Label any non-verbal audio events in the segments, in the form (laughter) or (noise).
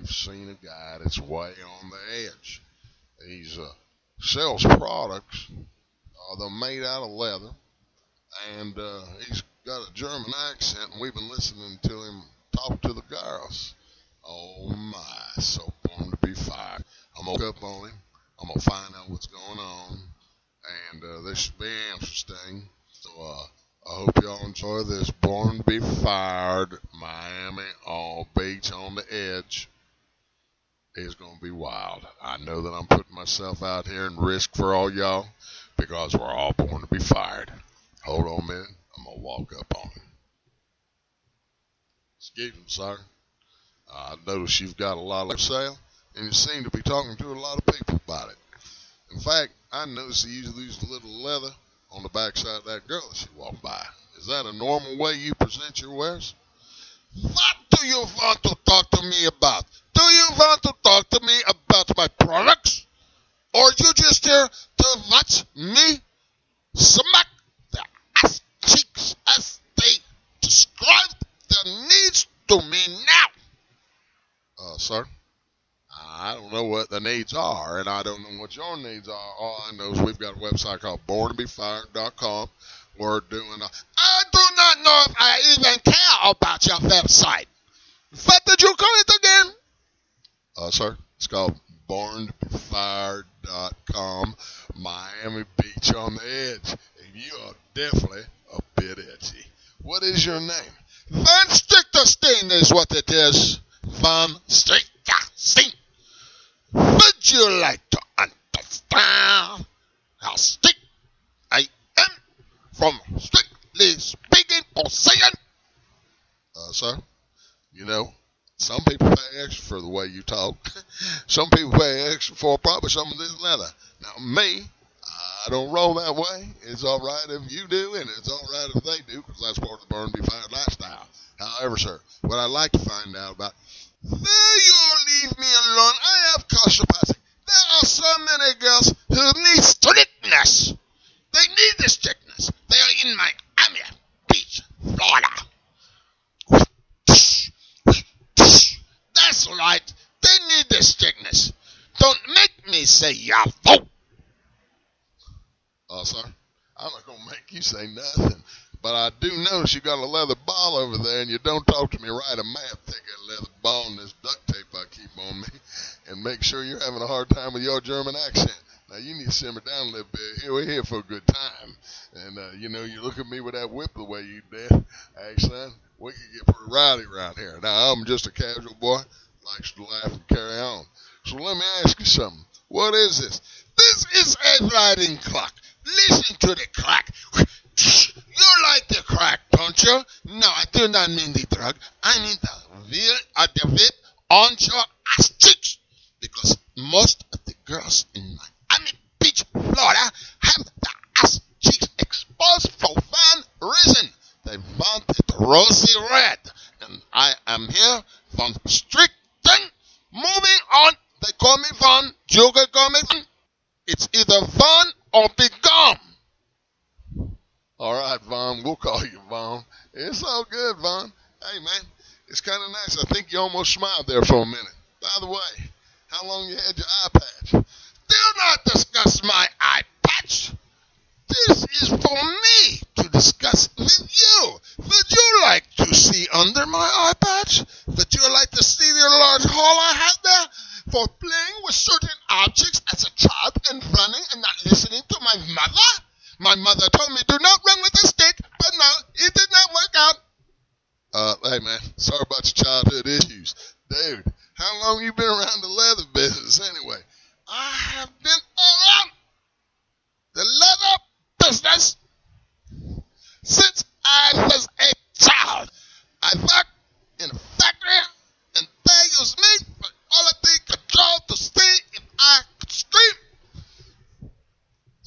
we've seen a guy that's way on the edge. He's uh, sells products. Uh, they're made out of leather, and uh, he's got a German accent. And we've been listening to him talk to the girls. Oh my, so born to be fired. I'm gonna up on him. I'm gonna find out what's going on, and uh, this should be interesting. So uh, I hope y'all enjoy this Born to be Fired Miami all beach on the edge. It's gonna be wild. I know that I'm putting myself out here and risk for all y'all because we're all born to be fired. Hold on man. I'm gonna walk up on him. Excuse me, sir. I notice you've got a lot of sale, and you seem to be talking to a lot of people about it. In fact, I noticed you use a little leather on the backside of that girl as she walked by. Is that a normal way you present your wares? What do you want to talk to me about? Do you want to talk to me about my products? Or you just here to watch me smack the ass cheeks as they describe their needs to me now? Uh, sir? I don't know what the needs are, and I don't know what your needs are. All I know is we've got a website called borntobefired.com. We're doing a. I do not know if I even care about your website. What did you call it again? Uh, sir, it's called borntobefired.com. Miami Beach on the edge. And you are definitely a bit edgy. What is your name? Van Stichterstein is what it is. Van Stichterstein. Would you like to understand how strict I am from strictly speaking position? Uh, sir, you know, some people pay extra for the way you talk. (laughs) some people pay extra for probably some of this leather. Now, me, I don't roll that way. It's all right if you do, and it's all right if they do, because that's part of the burn be fired lifestyle. However, sir, what I'd like to find out about Will you leave me alone? I have constipation. There are so many girls who need strictness. They need the strictness. They are in Miami Beach, Florida. That's right. They need the strictness. Don't make say yahoo. Oh, sir, I'm not gonna make you say nothing. But I do notice you got a leather ball over there, and you don't talk to me right. I may have to leather ball and this duct tape I keep on me, and make sure you're having a hard time with your German accent. Now you need to simmer down a little bit. Here we're here for a good time, and uh, you know you look at me with that whip the way you did. Hey son, we can get pretty rowdy around here. Now I'm just a casual boy, likes to laugh and carry on. So let me ask you something. What is this? This is a riding clock. Listen to the clock. You like the crack, don't you? No, I do not mean the drug. I mean the real uh, the whip on your ass cheeks. Because most of the girls in Miami Beach, Florida, have the ass cheeks exposed for one reason. They want it rosy red. And I am here from Strickton. They call me Von. Can call me Von. It's either Von or be gone. All right, Von. We'll call you Von. It's all good, Von. Hey, man, it's kind of nice. I think you almost smiled there for a minute. By the way, how long you had your eye patch? Do not discuss my eye patch. This is for me to discuss with you. Would you like to see under my eye patch? Would you like to see the large hole I had there for playing with certain objects as a child and running and not listening to my mother? My mother told me, do not run with a stick, but no, it did not work out. Uh, hey man, sorry about your childhood issues. Dude, how long you been around the leather business anyway? I have been around the leather business since I was a child. I worked in a factory and they used me for quality control to see if I could scream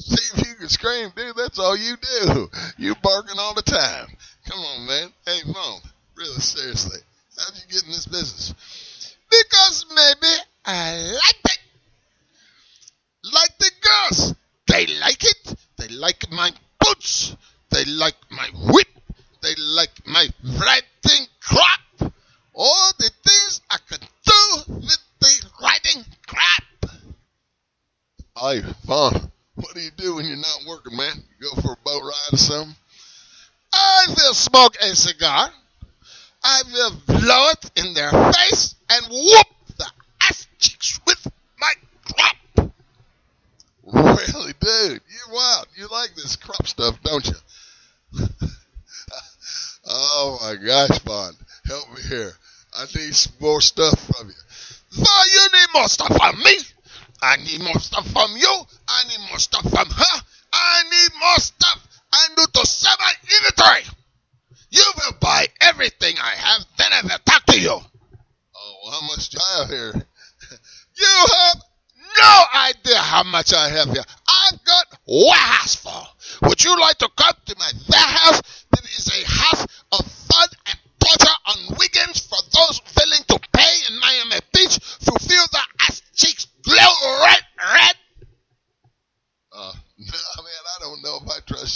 See if you can scream, dude. That's all you do. You barking all the time. Come on, man. Hey, mom. Really, seriously. How'd you get in this business? Because maybe I like it. Like the girls. They like it. They like my boots. They like my whip. They like my writing crap. All the things I can do with the writing crap. Hey, Von, what do you do when you're not working, man? You go for a boat ride or something? I will smoke a cigar. I will blow it in their face and whoop the ass cheeks with my crop. Really, dude, you're wild. You like this crop stuff, don't you? (laughs) oh my gosh, Bond, help me here. I need some more stuff from you. So you need more stuff from me. I need more stuff from you. More stuff from her. I need more stuff. I need to sell my inventory. You will buy everything I have, then I will talk to you. Oh, how much do I have here? (laughs) you have no idea how much I have here. I've got warehouse full. Would you like to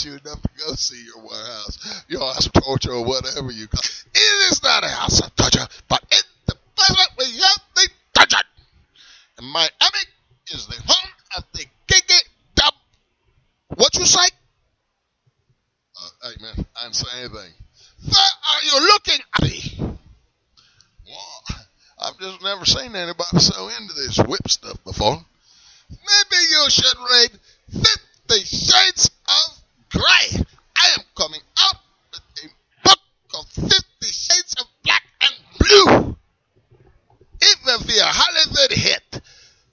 you enough to go see your warehouse, your house of torture, or whatever you call it. It is not a house of torture, but in the present we have the dungeon. And Miami is the home of the Kiki Dub. What you say? Uh, hey man, I didn't say anything. Where are you looking at me? Well, I've just never seen anybody so into this whip stuff before. Maybe you should read Fifty Shades Grey. I am coming out with a book of Fifty Shades of Black and Blue. It will be a Hollywood hit.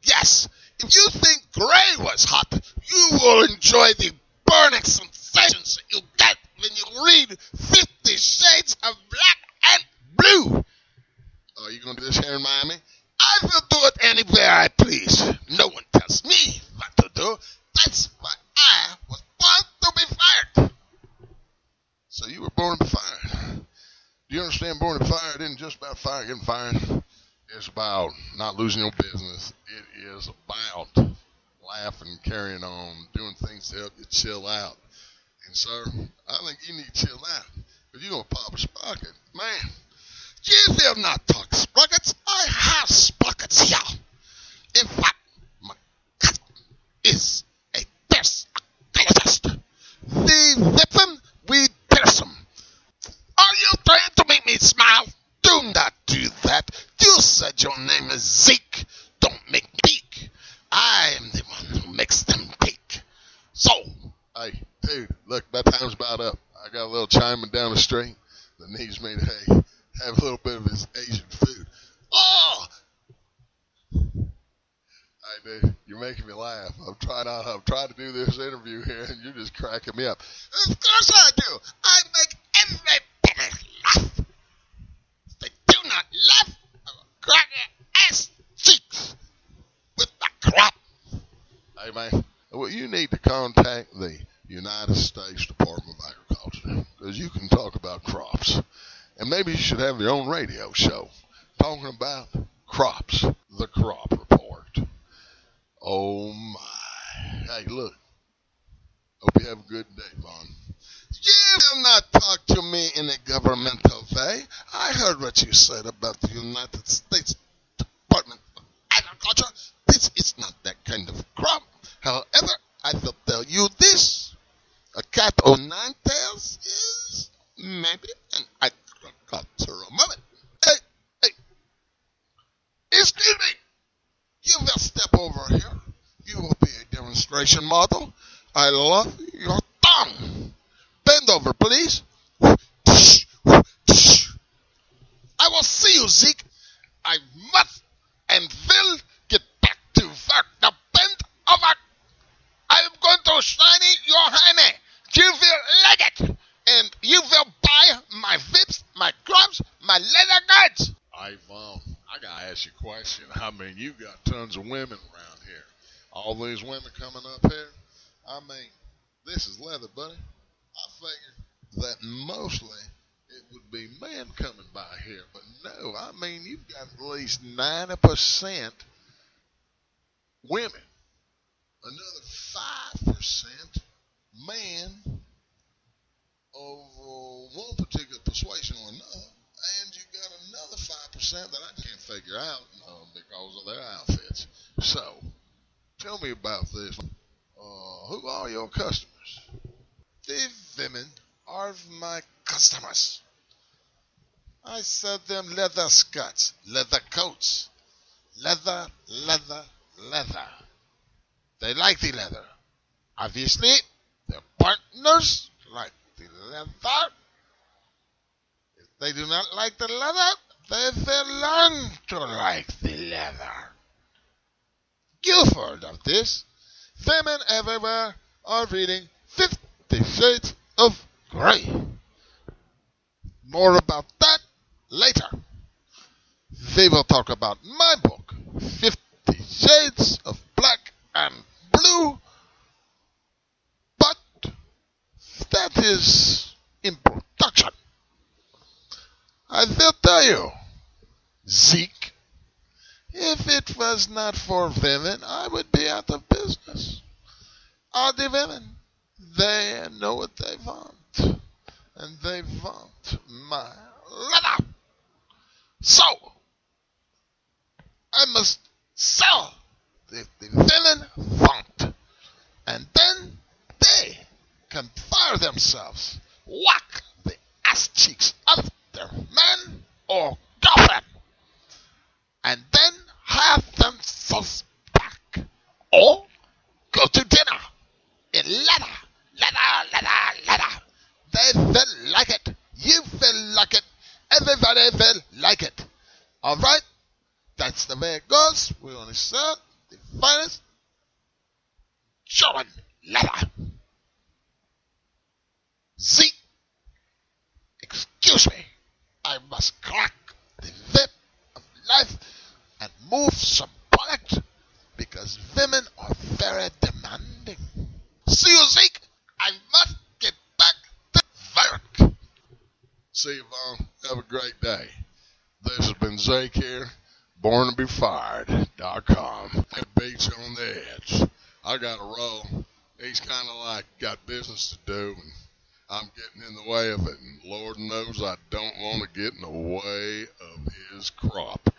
Yes, if you think Grey was hot, you will enjoy the burning sensations you get when you read Fifty Shades of Black and Blue. Are you going to do this here in Miami? I will do it anywhere I please. No one tells me what to do. That's why I be fired. So you were born to be fired. Do you understand born to be fired isn't just about firing, getting fired? It's about not losing your business. It is about laughing, carrying on, doing things to help you chill out. And sir, I think you need to chill out. Because you're going to pop a sprocket. Man, you will not talk sprockets. I have sprockets here. In fact, my cousin is a psychologist. Whip him, we pierce them. Are you trying to make me smile? Do not do that. You said your name is Zeke. Don't make me peek. I am the one who makes them peek. So, hey, dude, look, my time's about up. I got a little chiming down the street that needs me to, hey, have a little bit of his Asian food. Oh! Hey, dude, you're making me laugh. I'm trying to, I'm trying to do this interview here, and you're just cracking me up. Of course I do. I make everybody laugh. If they do not laugh, I will crack their ass cheeks with the crop. Hey, man, well, you need to contact the United States Department of Agriculture because you can talk about crops. And maybe you should have your own radio show talking about crops, the crop report. Oh my. Hey, look. Hope you have a good day, Von. You will not talk to me in a governmental way. I heard what you said about the United States Department of Agriculture. This is not that kind of crop. However, I will tell you this. A cat o' nine tails is maybe an agricultural moment. Hey, hey. Excuse me. You will step over here. You will be a demonstration model. I love your tongue. Bend over, please. I will see you, Zeke. I must and will get back to work. Now bend over. I am going to shiny your honey. You will like it. And you will buy my whips, my gloves, my leather guards. Ivan, I gotta ask you a question. I mean, you've got tons of women around here. All these women coming up here. I mean, this is leather, buddy. I figured that mostly it would be men coming by here, but no. I mean, you've got at least ninety percent women. Another five percent man of one particular persuasion or another, and you got another five percent that I can't figure out uh, because of their outfits. So, tell me about this. Uh, who are your customers? The women are my customers. I sell them leather skirts, leather coats, leather, leather, leather. They like the leather. Obviously, their partners like the leather. If they do not like the leather, they will learn to like the leather. You've heard of this. Women everywhere are reading Fifty Shades of Grey. More about that later. They will talk about my book, Fifty Shades of Black and Blue. But that is in production. I will tell you, Zeke, it was not for women, I would be out of business. Are the women? They know what they want. And they want my leather. So, I must sell if the women want. And then they can fire themselves, whack the ass cheeks of their men or girlfriend, and then have themselves back. Or go to dinner in leather, leather, leather, leather. They will like it. You will like it. Everybody will like it. All right? That's the way it goes. We only serve the finest German leather. See? Excuse me. I must crack the whip of life and move some product because women are very demanding. See you, Zeke. I must get back to work. See you, Von. Have a great day. This has been Zeke here, born to be fired.com. Beach on the edge. I got a roll. He's kind of like got business to do, and I'm getting in the way of it. And Lord knows I don't want to get in the way of his crop.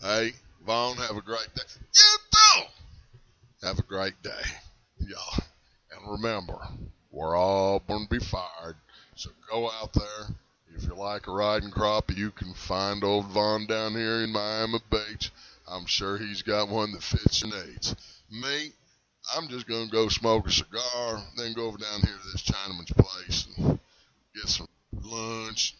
Hey, Von, have a great day. You too. Have a great day, y'all. And remember, we're all going to be fired. So go out there. If you like a riding crop, you can find old Von down here in Miami Beach. I'm sure he's got one that fits your needs. Me, I'm just gonna go smoke a cigar, then go over down here to this Chinaman's place and get some lunch,